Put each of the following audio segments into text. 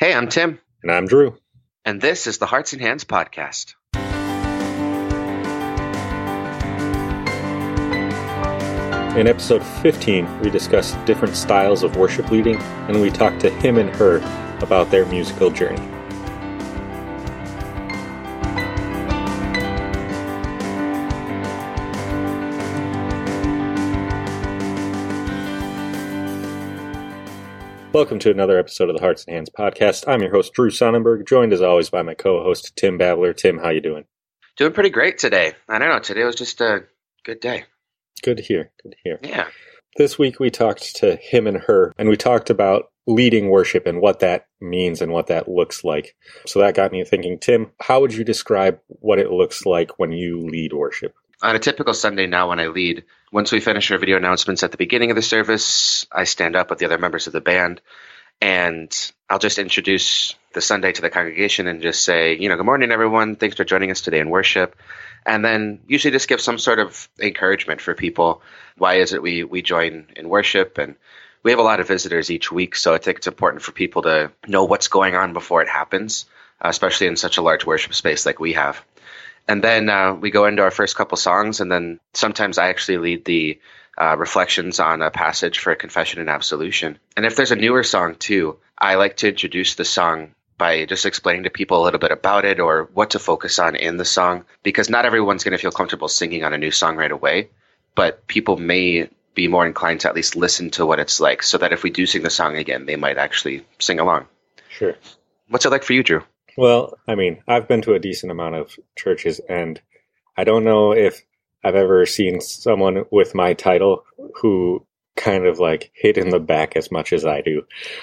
Hey, I'm Tim. And I'm Drew. And this is the Hearts and Hands Podcast. In episode 15, we discuss different styles of worship leading, and we talk to him and her about their musical journey. Welcome to another episode of the Hearts and Hands podcast. I'm your host Drew Sonnenberg, joined as always by my co-host Tim Babler. Tim, how you doing? Doing pretty great today. I don't know. Today was just a good day. Good to hear. Good to hear. Yeah. This week we talked to him and her, and we talked about leading worship and what that means and what that looks like. So that got me thinking, Tim, how would you describe what it looks like when you lead worship? On a typical Sunday now, when I lead, once we finish our video announcements at the beginning of the service, I stand up with the other members of the band and I'll just introduce the Sunday to the congregation and just say, you know, good morning, everyone. Thanks for joining us today in worship. And then usually just give some sort of encouragement for people. Why is it we, we join in worship? And we have a lot of visitors each week, so I think it's important for people to know what's going on before it happens, especially in such a large worship space like we have. And then uh, we go into our first couple songs, and then sometimes I actually lead the uh, reflections on a passage for a confession and absolution. And if there's a newer song too, I like to introduce the song by just explaining to people a little bit about it or what to focus on in the song, because not everyone's going to feel comfortable singing on a new song right away, but people may be more inclined to at least listen to what it's like, so that if we do sing the song again, they might actually sing along. Sure. What's it like for you, Drew? Well, I mean, I've been to a decent amount of churches, and I don't know if I've ever seen someone with my title who kind of like hit in the back as much as I do.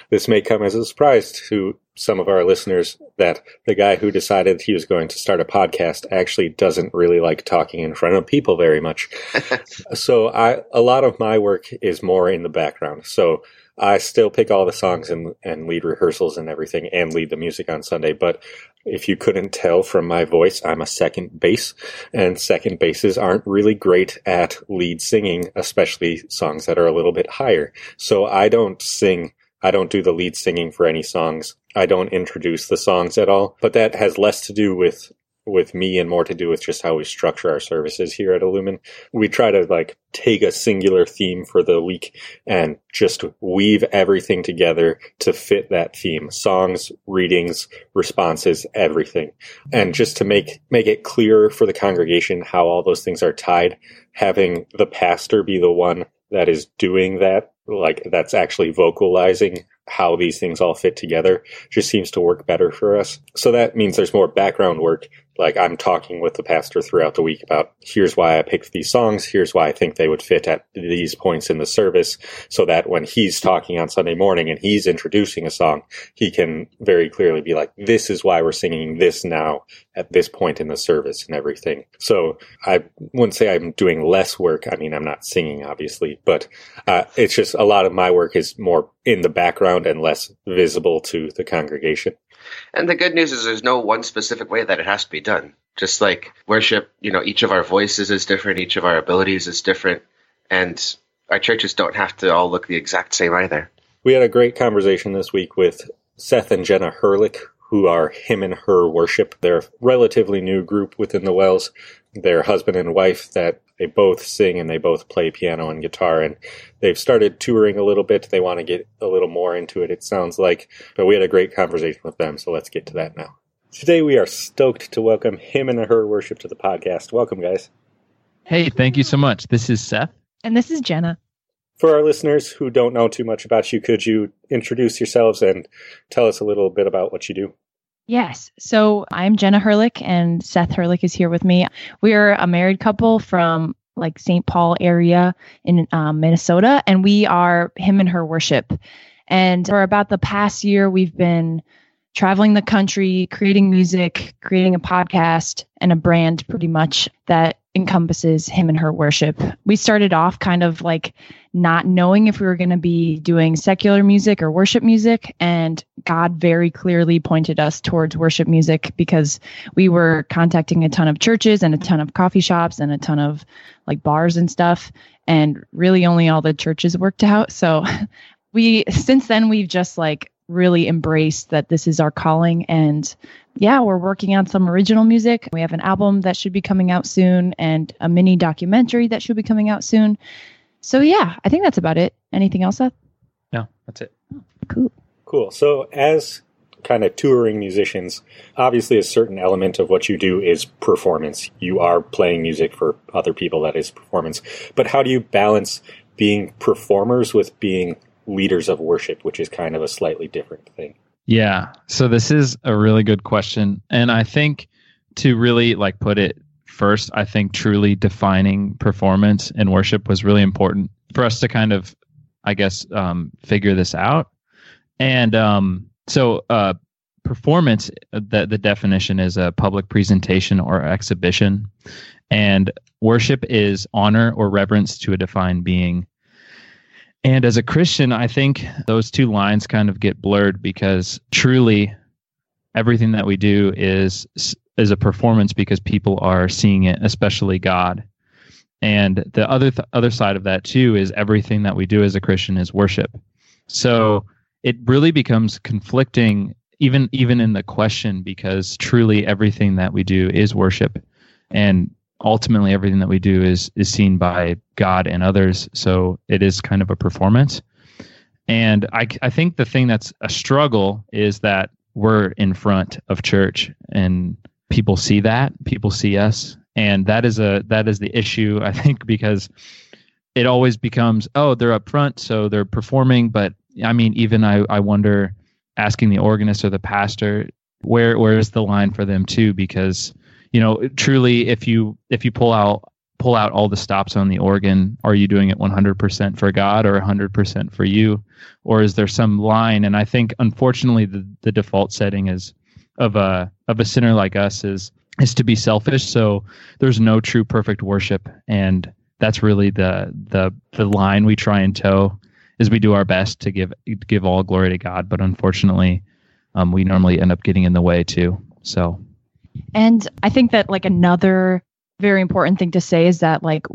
This may come as a surprise to some of our listeners that the guy who decided he was going to start a podcast actually doesn't really like talking in front of people very much. so I a lot of my work is more in the background. So I still pick all the songs and, and lead rehearsals and everything and lead the music on Sunday. But if you couldn't tell from my voice, I'm a second bass and second basses aren't really great at lead singing, especially songs that are a little bit higher. So I don't sing I don't do the lead singing for any songs. I don't introduce the songs at all, but that has less to do with with me and more to do with just how we structure our services here at Illumin. We try to like take a singular theme for the week and just weave everything together to fit that theme. Songs, readings, responses, everything. And just to make make it clearer for the congregation how all those things are tied, having the pastor be the one that is doing that, like that's actually vocalizing how these things all fit together just seems to work better for us. So that means there's more background work like I'm talking with the pastor throughout the week about here's why I picked these songs, here's why I think they would fit at these points in the service, so that when he's talking on Sunday morning and he's introducing a song, he can very clearly be like, this is why we're singing this now at this point in the service and everything. So I wouldn't say I'm doing less work. I mean, I'm not singing, obviously, but uh, it's just a lot of my work is more in the background and less visible to the congregation. And the good news is there's no one specific way that it has to be done. Just like worship, you know, each of our voices is different, each of our abilities is different, and our churches don't have to all look the exact same either. We had a great conversation this week with Seth and Jenna Herlick, who are him and her worship. They're a relatively new group within the WELS. They're husband and wife that they both sing and they both play piano and guitar and they've started touring a little bit. They want to get a little more into it, it sounds like. But we had a great conversation with them, so let's get to that now. Today we are stoked to welcome him and her worship to the podcast. Welcome, guys. Hey, thank you so much. This is Seth. And this is Jenna. For our listeners who don't know too much about you, could you introduce yourselves and tell us a little bit about what you do? Yes. So I'm Jenna Herlick and Seth Herlick is here with me. We're a married couple from like St. Paul area in um, Minnesota, and we are him and her worship. And for about the past year, we've been traveling the country, creating music, creating a podcast, and a brand pretty much that encompasses him and her worship. We started off kind of like not knowing if we were going to be doing secular music or worship music. And God very clearly pointed us towards worship music because we were contacting a ton of churches and a ton of coffee shops and a ton of like bars and stuff. And really only all the churches worked out. So we, since then, we've just like really embraced that this is our calling. And yeah, we're working on some original music. We have an album that should be coming out soon and a mini documentary that should be coming out soon. So yeah, I think that's about it. Anything else, Seth? No, that's it. Oh, cool. Cool. So, as kind of touring musicians, obviously a certain element of what you do is performance. You are playing music for other people, that is performance. But how do you balance being performers with being leaders of worship, which is kind of a slightly different thing? Yeah. So this is a really good question. And I think to really like put it first, I think truly defining performance and worship was really important for us to kind of, I guess, um, figure this out. And um, so, uh, performance, uh, the, the definition is a public presentation or exhibition. And worship is honor or reverence to a defined being. And as a Christian, I think those two lines kind of get blurred because truly everything that we do is is a performance because people are seeing it, especially God. And the other th- other side of that too is everything that we do as a Christian is worship. So it really becomes conflicting even even in the question because truly everything that we do is worship and ultimately everything that we do is is seen by God and others. So it is kind of a performance. And I I think the thing that's a struggle is that we're in front of church and people see that people see us. And that is a that is the issue i think because it always becomes oh they're up front so they're performing. But i mean even i i wonder asking the organist or the pastor where where is the line for them too? Because you know truly if you if you pull out pull out all the stops on the organ are you doing it 100% for god or 100% for you or is there some line and i think unfortunately the, the default setting is of a of a sinner like us is is to be selfish. So there's no true perfect worship, and that's really the the the line we try and toe. Is we do our best to give give all glory to God, but unfortunately, um, we normally end up getting in the way too. So, and I think that like another very important thing to say is that like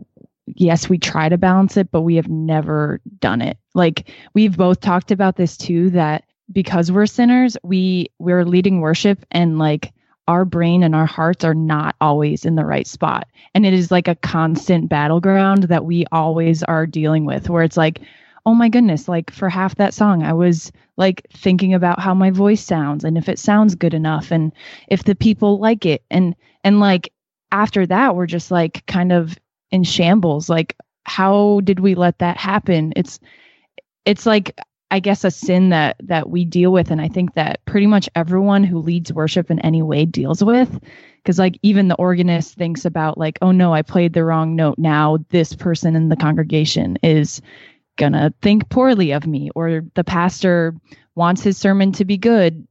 yes, we try to balance it, but we have never done it. Like we've both talked about this too that because we're sinners, we we're leading worship and like our brain and our hearts are not always in the right spot. And it is like a constant battleground that we always are dealing with where it's like, oh my goodness, like for half that song, I was like thinking about how my voice sounds and if it sounds good enough and if the people like it. And and like after that, we're just like kind of in shambles. Like, how did we let that happen? It's it's like I guess a sin that that we deal with and I think that pretty much everyone who leads worship in any way deals with because like even the organist thinks about like oh no I played the wrong note now this person in the congregation is going to think poorly of me or the pastor wants his sermon to be good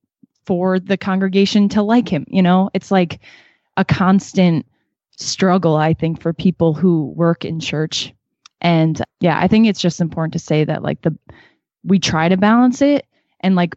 for the congregation to like him you know? It's like a constant struggle I think for people who work in church. And yeah I think it's just important to say that like the we try to balance it and like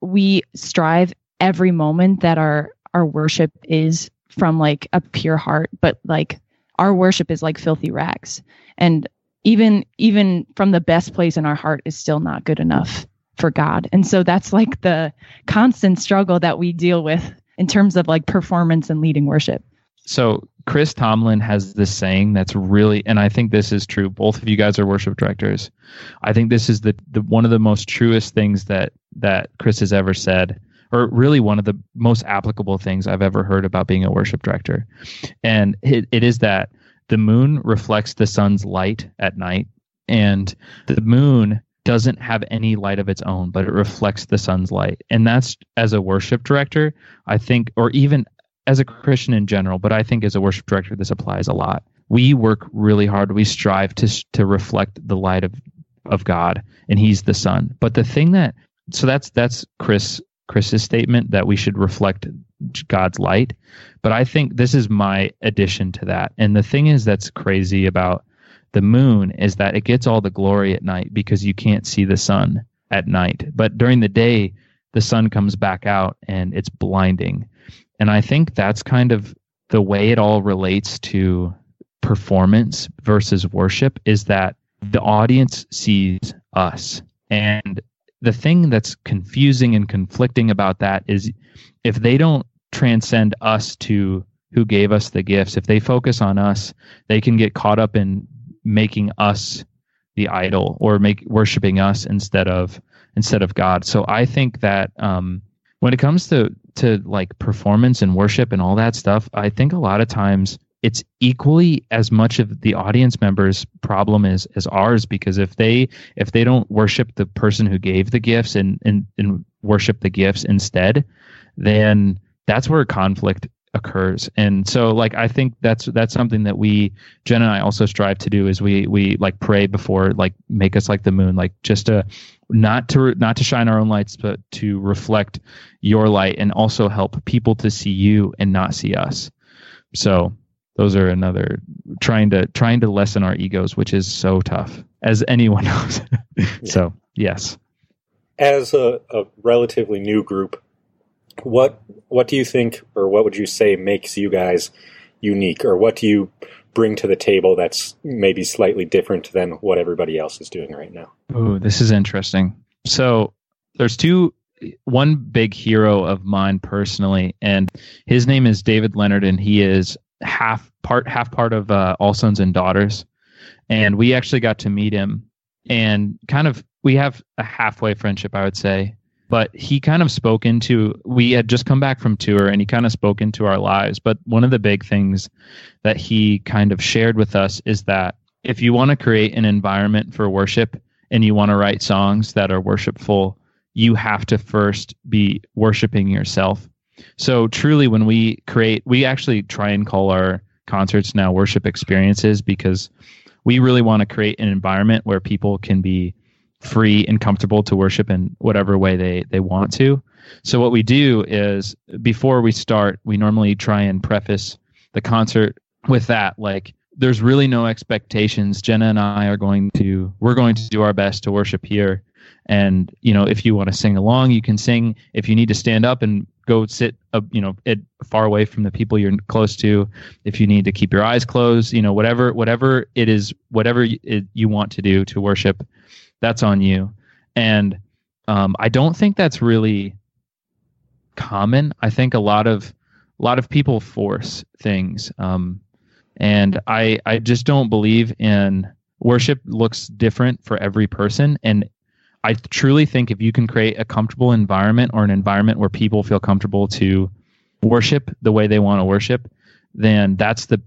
we strive every moment that our our worship is from like a pure heart but like our worship is like filthy rags. And even even from the best place in our heart is still not good enough for god and so that's like the constant struggle that we deal with in terms of like performance and leading worship so Chris Tomlin has this saying that's really, and I think this is true. Both of you guys are worship directors. I think this is the, the one of the most truest things that that Chris has ever said, or really one of the most applicable things I've ever heard about being a worship director. And it, it is that the moon reflects the sun's light at night, and the moon doesn't have any light of its own, but it reflects the sun's light. And that's as a worship director, I think, or even as a Christian in general, but I think as a worship director, this applies a lot. We work really hard. We strive to to reflect the light of of God, and He's the sun. But the thing that so that's that's Chris Chris's statement that we should reflect God's light. But I think this is my addition to that. And the thing is that's crazy about the moon is that it gets all the glory at night because you can't see the sun at night. But during the day, the sun comes back out and it's blinding. And I think that's kind of the way it all relates to performance versus worship is that the audience sees us. And the thing that's confusing and conflicting about that is if they don't transcend us to who gave us the gifts, if they focus on us, they can get caught up in making us the idol or make worshiping us instead of instead of God. So I think that um, when it comes to to like performance and worship and all that stuff, I think a lot of times it's equally as much of the audience members problem as as ours because if they if they don't worship the person who gave the gifts and and, and worship the gifts instead then that's where conflict occurs. And so like i think that's that's something that we jen and i also strive to do is we we like pray before like make us like the moon like just to not to not to shine our own lights but to reflect your light and also help people to see you and not see us. So those are another trying to trying to lessen our egos which is so tough as anyone knows so yes. As a, a relatively new group what what do you think or what would you say makes you guys unique or what do you bring to the table that's maybe slightly different than what everybody else is doing right now? Oh this is interesting. So there's two one big hero of mine personally and his name is david leonard and he is half part half part of uh, all sons and daughters. And we actually got to meet him and kind of we have a halfway friendship i would say. But he kind of spoke into we had just come back from tour and he kind of spoke into our lives. But one of the big things that he kind of shared with us is that if you want to create an environment for worship and you want to write songs that are worshipful you have to first be worshiping yourself so truly when we create we actually try and call our concerts now worship experiences because we really want to create an environment where people can be free and comfortable to worship in whatever way they they want to. So what we do is before we start, we normally try and preface the concert with that like there's really no expectations. Jenna and I are going to we're going to do our best to worship here. And you know, if you want to sing along, you can sing. If you need to stand up and go sit, uh, you know, it, far away from the people you're close to. If you need to keep your eyes closed, you know, whatever whatever it is, whatever it, you want to do to worship, that's on you. And um, I don't think that's really common. I think a lot of a lot of people force things, um, and I I just don't believe in worship looks different for every person and I truly think if you can create a comfortable environment or an environment where people feel comfortable to worship the way they want to worship, then that's the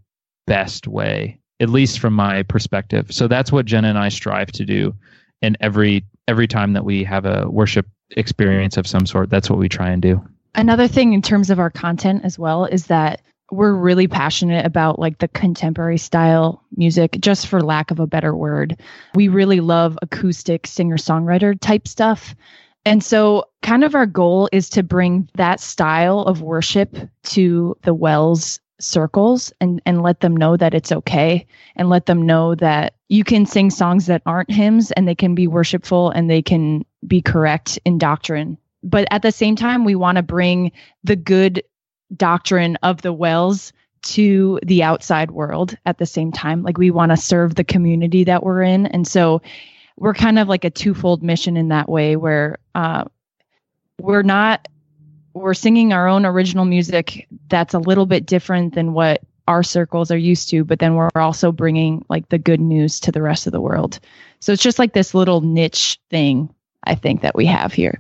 best way, at least from my perspective. So that's what Jenna and I strive to do and every every time that we have a worship experience of some sort that's what we try and do another thing in terms of our content as well is that we're really passionate about like the contemporary style music just for lack of a better word. We really love acoustic singer songwriter type stuff. And so kind of our goal is to bring that style of worship to the WELS circles and and let them know that it's okay and let them know that you can sing songs that aren't hymns and they can be worshipful and they can be correct in doctrine. But at the same time we want to bring the good doctrine of the WELS to the outside world at the same time. Like we want to serve the community that we're in. And so we're kind of like a twofold mission in that way where uh, we're not we're singing our own original music that's a little bit different than what our circles are used to but then we're also bringing like the good news to the rest of the world. So it's just like this little niche thing i think that we have here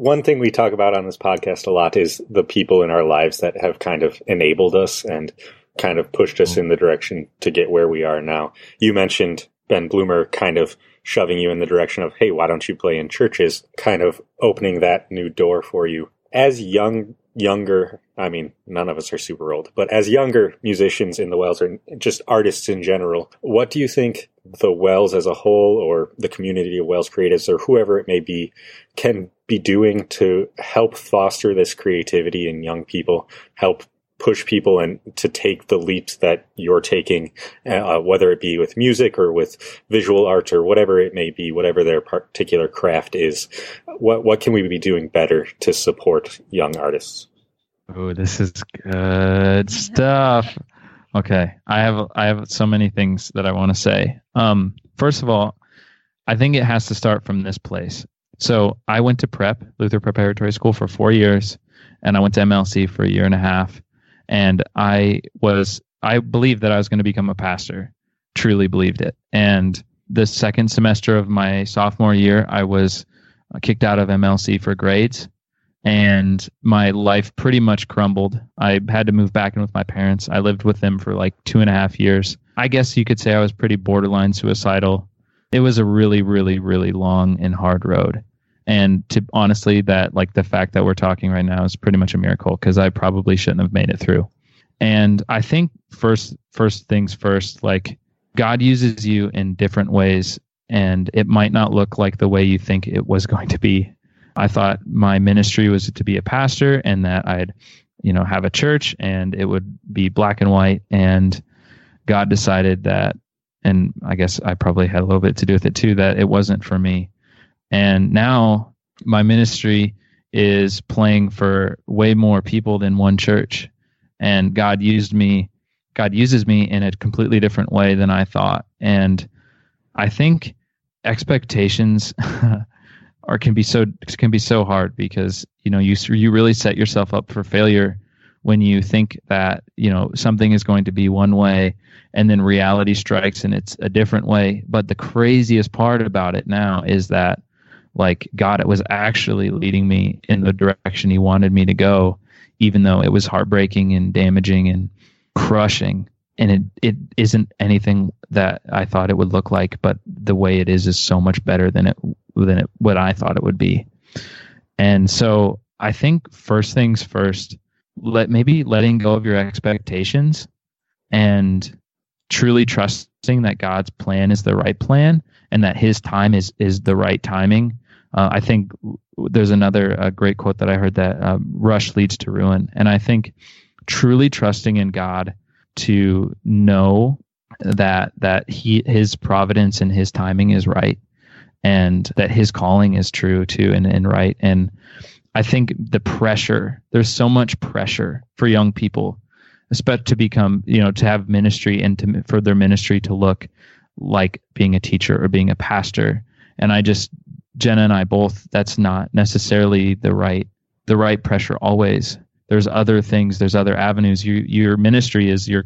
one thing we talk about on this podcast a lot is the people in our lives that have kind of enabled us and kind of pushed us in the direction to get where we are now. You mentioned ben bloomer kind of shoving you in the direction of hey why don't you play in churches? kind of opening that new door for you. As young younger i mean none of us are super old but as younger musicians in the WELS or just artists in general what do you think the WELS as a whole or the community of WELS creatives or whoever it may be can be doing to help foster this creativity in young people help push people and to take the leaps that you're taking, uh, whether it be with music or with visual art or whatever it may be, whatever their particular craft is. What what can we be doing better to support young artists? Oh, this is good stuff. Okay, I have I have so many things that I want to say. Um, first of all, I think it has to start from this place. So I went to prep, Luther Preparatory School, for four years, and I went to MLC for a year and a half. And I was, I believed that I was going to become a pastor, truly believed it. And the second semester of my sophomore year, I was kicked out of MLC for grades and my life pretty much crumbled. I had to move back in with my parents. I lived with them for like two and a half years. I guess you could say I was pretty borderline suicidal. It was a really, really, really long and hard road. And to honestly, that like the fact that we're talking right now is pretty much a miracle because I probably shouldn't have made it through. And I think first, first things first, like God uses you in different ways, and it might not look like the way you think it was going to be I thought my ministry was to be a pastor and that I'd, you know, have a church and it would be black and white. And God decided that, and I guess I probably had a little bit to do with it too, that it wasn't for me. And now my ministry is playing for way more people than one church. And God used me, God uses me in a completely different way than I thought. And I think expectations or can be so can be so hard because you know you you really set yourself up for failure when you think that you know something is going to be one way and then reality strikes and it's a different way but the craziest part about it now is that like god it was actually leading me in the direction he wanted me to go even though it was heartbreaking and damaging and crushing and it it isn't anything that I thought it would look like, but the way it is is so much better than it than it, what I thought it would be. And so I think first things first, let maybe letting go of your expectations and truly trusting that God's plan is the right plan and that His time is is the right timing. Uh, I think there's another uh, great quote that I heard that uh, rush leads to ruin, and I think truly trusting in God to know that that he his providence and his timing is right and that his calling is true too and, and right. And i think the pressure there's so much pressure for young people especially to become you know to have ministry and to for their ministry to look like being a teacher or being a pastor. And i just jenna and i both that's not necessarily the right the right pressure always. There's other things there's other avenues. You, your ministry is your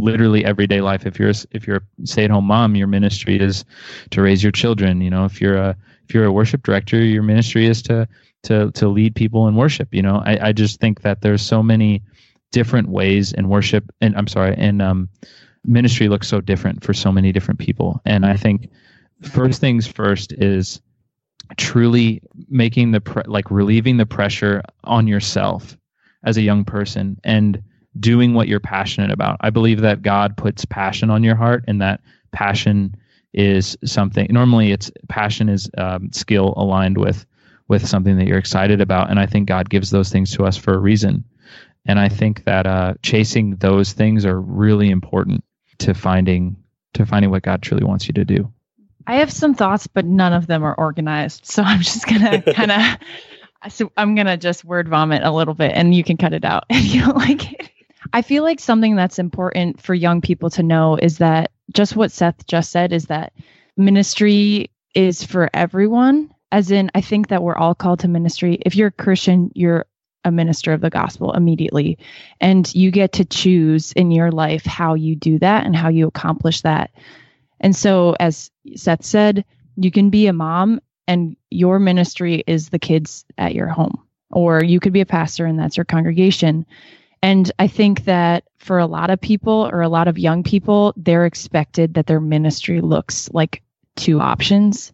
literally everyday life. If you're if you're a stay-at-home mom your ministry is to raise your children. You know if you're a if you're a worship director your ministry is to to to lead people in worship you know. I, I just think that there's so many different ways in worship and i'm sorry and um ministry looks so different for so many different people. And i think first things first is truly making the pre- like relieving the pressure on yourself as a young person and doing what you're passionate about. I believe that God puts passion on your heart and that passion is something normally it's passion is um, skill aligned with with something that you're excited about. And i think god gives those things to us for a reason. And i think that uh, chasing those things are really important to finding to finding what god truly wants you to do I have some thoughts, but none of them are organized. So I'm just gonna kind of, so I'm gonna just word vomit a little bit, and you can cut it out if you don't like it. I feel like something that's important for young people to know is that just what Seth just said is that ministry is for everyone. As in, I think that we're all called to ministry. If you're a Christian, you're a minister of the gospel immediately. And you get to choose in your life how you do that and how you accomplish that. And so, as Seth said, you can be a mom and your ministry is the kids at your home, or you could be a pastor and that's your congregation. And I think that for a lot of people or a lot of young people, they're expected that their ministry looks like two options.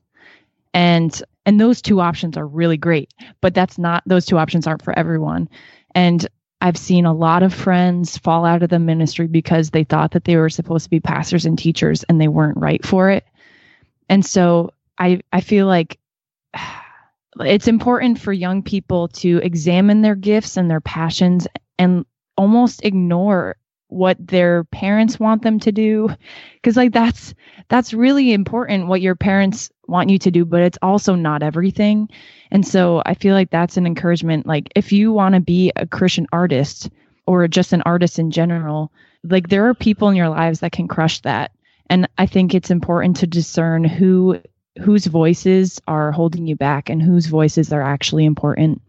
And and those two options are really great, but that's not those two options aren't for everyone. And I've seen a lot of friends fall out of the ministry because they thought that they were supposed to be pastors and teachers and they weren't right for it. And so I I feel like it's important for young people to examine their gifts and their passions and almost ignore what their parents want them to do. Because like that's that's really important what your parents want you to do but it's also not everything. And so i feel like that's an encouragement. Like if you want to be a christian artist or just an artist in general like there are people in your lives that can crush that. And i think it's important to discern who whose voices are holding you back and whose voices are actually important.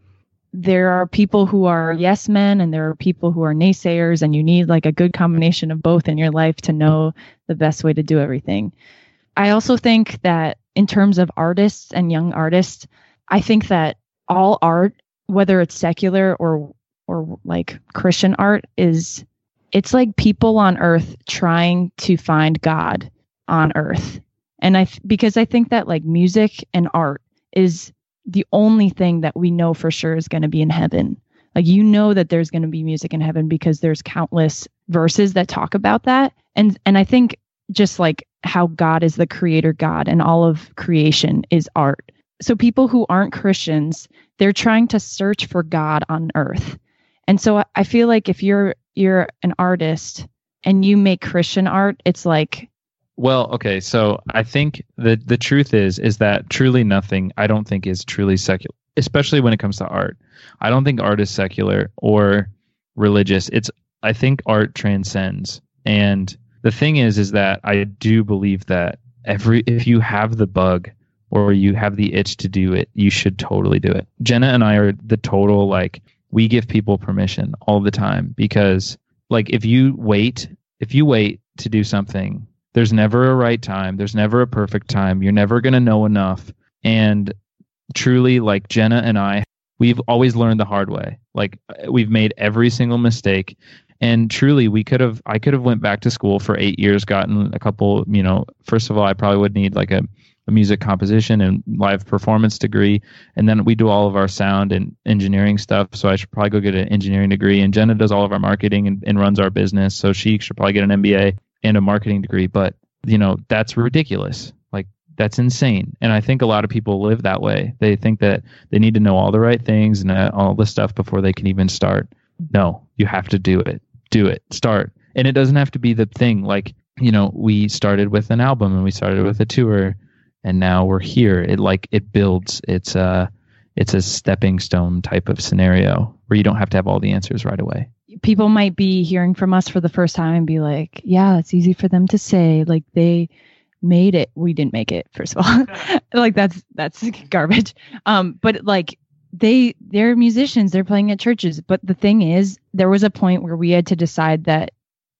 There are people who are yes men and there are people who are naysayers, and you need like a good combination of both in your life to know the best way to do everything. I also think that in terms of artists and young artists, I think that all art, whether it's secular or or like Christian art, is it's like people on earth trying to find God on earth. And I because I think that like music and art is the only thing that we know for sure is going to be in heaven. Like you know that there's going to be music in heaven because there's countless verses that talk about that. And and I think just like how God is the creator God and all of creation is art. So people who aren't Christians, they're trying to search for God on earth. And so I feel like if you're you're an artist and you make Christian art, it's like well, okay, so I think the the truth is is that truly nothing I don't think is truly secular, especially when it comes to art. I don't think art is secular or religious. It's I think art transcends. And the thing is is that I do believe that every if you have the bug or you have the itch to do it, you should totally do it. Jenna and I are the total like we give people permission all the time because like if you wait, if you wait to do something, there's never a right time, there's never a perfect time. You're never going to know enough. And truly like Jenna and I, we've always learned the hard way. Like uh, we've made every single mistake and truly we could have i could have went back to school for eight years gotten a couple you know first of all i probably would need like a a music composition and live performance degree. And then we do all of our sound and engineering stuff. So I should probably go get an engineering degree. And Jenna does all of our marketing and, and runs our business. So she should probably get an MBA and a marketing degree. But, you know, that's ridiculous. Like, that's insane. And I think a lot of people live that way. They think that they need to know all the right things and uh, all this stuff before they can even start. No, you have to do it. Do it. Start. And it doesn't have to be the thing like, you know, we started with an album and we started with a tour and now we're here. It like it builds. It's a it's a stepping stone type of scenario where you don't have to have all the answers right away. People might be hearing from us for the first time and be like, "Yeah, it's easy for them to say like they made it. We didn't make it, first of all. like that's that's garbage. Um, but like they they're musicians, they're playing at churches. But the thing is, there was a point where we had to decide that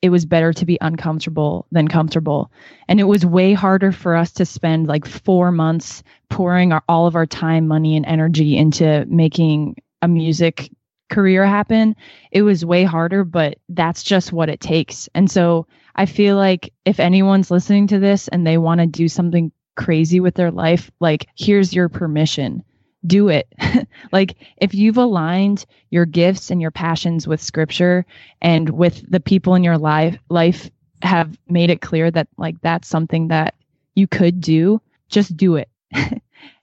it was better to be uncomfortable than comfortable. And it was way harder for us to spend like four months pouring our, all of our time, money, and energy into making a music career happen. It was way harder, but that's just what it takes. And so I feel like if anyone's listening to this and they want to do something crazy with their life, like here's your permission do it. like if you've aligned your gifts and your passions with scripture and with the people in your life life have made it clear that like that's something that you could do, just do it.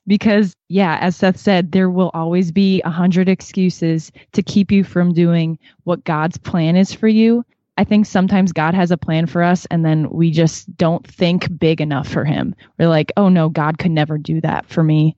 because yeah, as Seth said, there will always be a hundred excuses to keep you from doing what God's plan is for you. I think sometimes God has a plan for us and then we just don't think big enough for him. We're like, oh no, God could never do that for me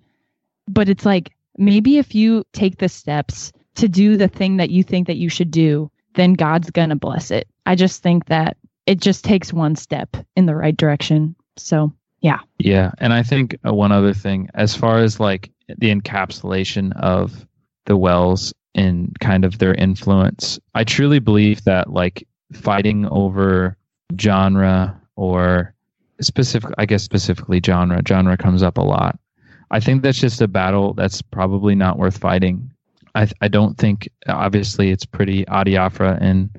but it's like maybe if you take the steps to do the thing that you think that you should do, then God's to bless it. I just think that it just takes one step in the right direction. So, yeah. Yeah, and I think uh, one other thing as far as like the encapsulation of the WELS and kind of their influence, I truly believe that like fighting over genre or specific I guess specifically genre, genre comes up a lot I think that's just a battle that's probably not worth fighting. I I don't think obviously it's pretty adiaphora and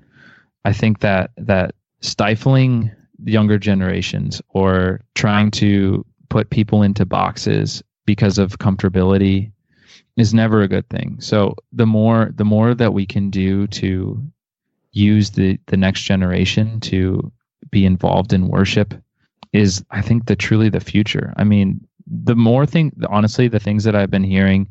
I think that that stifling younger generations or trying to put people into boxes because of comfortability is never a good thing. So the more the more that we can do to use the the next generation to be involved in worship is I think the truly the future. I mean, the more thing, honestly, the things that I've been hearing,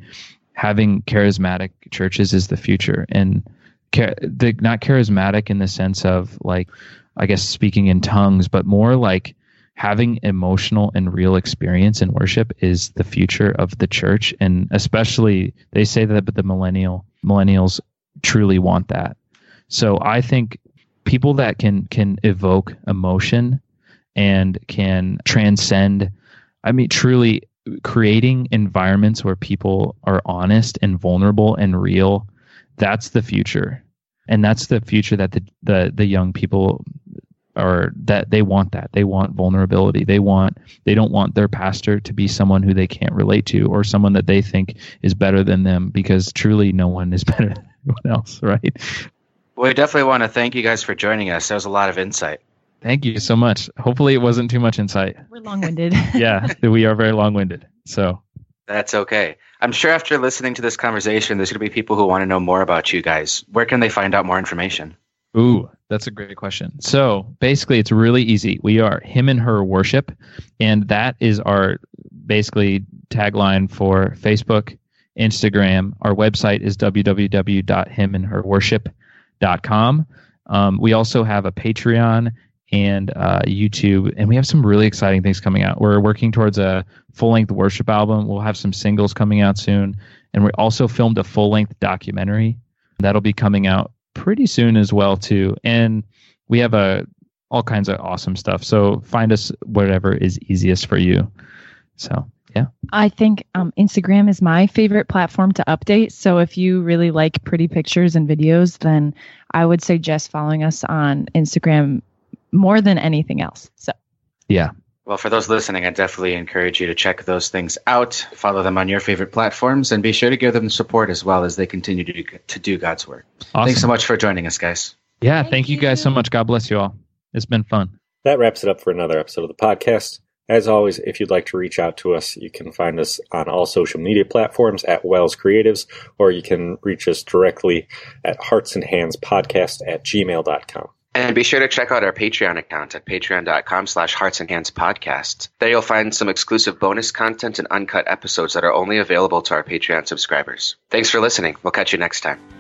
having charismatic churches is the future, and the not charismatic in the sense of like, I guess speaking in tongues, but more like having emotional and real experience in worship is the future of the church, and especially they say that, but the millennial millennials truly want that. So I think people that can can evoke emotion and can transcend I mean, truly creating environments where people are honest and vulnerable and real. That's the future, and that's the future that the the, the young people or that they want that they want vulnerability they want they don't want their pastor to be someone who they can't relate to or someone that they think is better than them because truly no one is better than anyone else right well, we definitely want to thank you guys for joining us. That was a lot of insight. Thank you so much. Hopefully, it wasn't too much insight. We're long winded. yeah, we are very long winded. So that's okay. I'm sure after listening to this conversation, there's going to be people who want to know more about you guys. Where can they find out more information? Ooh, that's a great question. So basically, it's really easy. We are him and her worship, and that is our basically tagline for Facebook, Instagram. Our website is www.himandherworship.com. Um, we also have a Patreon and uh, YouTube, and we have some really exciting things coming out. We're working towards a full length worship album. We'll have some singles coming out soon, and we also filmed a full length documentary that'll be coming out pretty soon as well too. And we have a all kinds of awesome stuff. So find us whatever is easiest for you. So yeah. I think um, Instagram is my favorite platform to update. So if you really like pretty pictures and videos, then I would suggest following us on Instagram more than anything else. So, yeah. Well, for those listening, I definitely encourage you to check those things out, follow them on your favorite platforms, and be sure to give them support as well as they continue to do, to do God's work. Awesome. Thanks so much for joining us, guys. Yeah, thank, thank you guys so much. God bless you all. It's been fun. That wraps it up for another episode of the podcast. As always, if you'd like to reach out to us, you can find us on all social media platforms at WELS Creatives, or you can reach us directly at Hearts and Hands Podcast at gmail.com. And be sure to check out our Patreon account at patreon.com slash hearts and hands podcast. There you'll find some exclusive bonus content and uncut episodes that are only available to our Patreon subscribers. Thanks for listening. We'll catch you next time.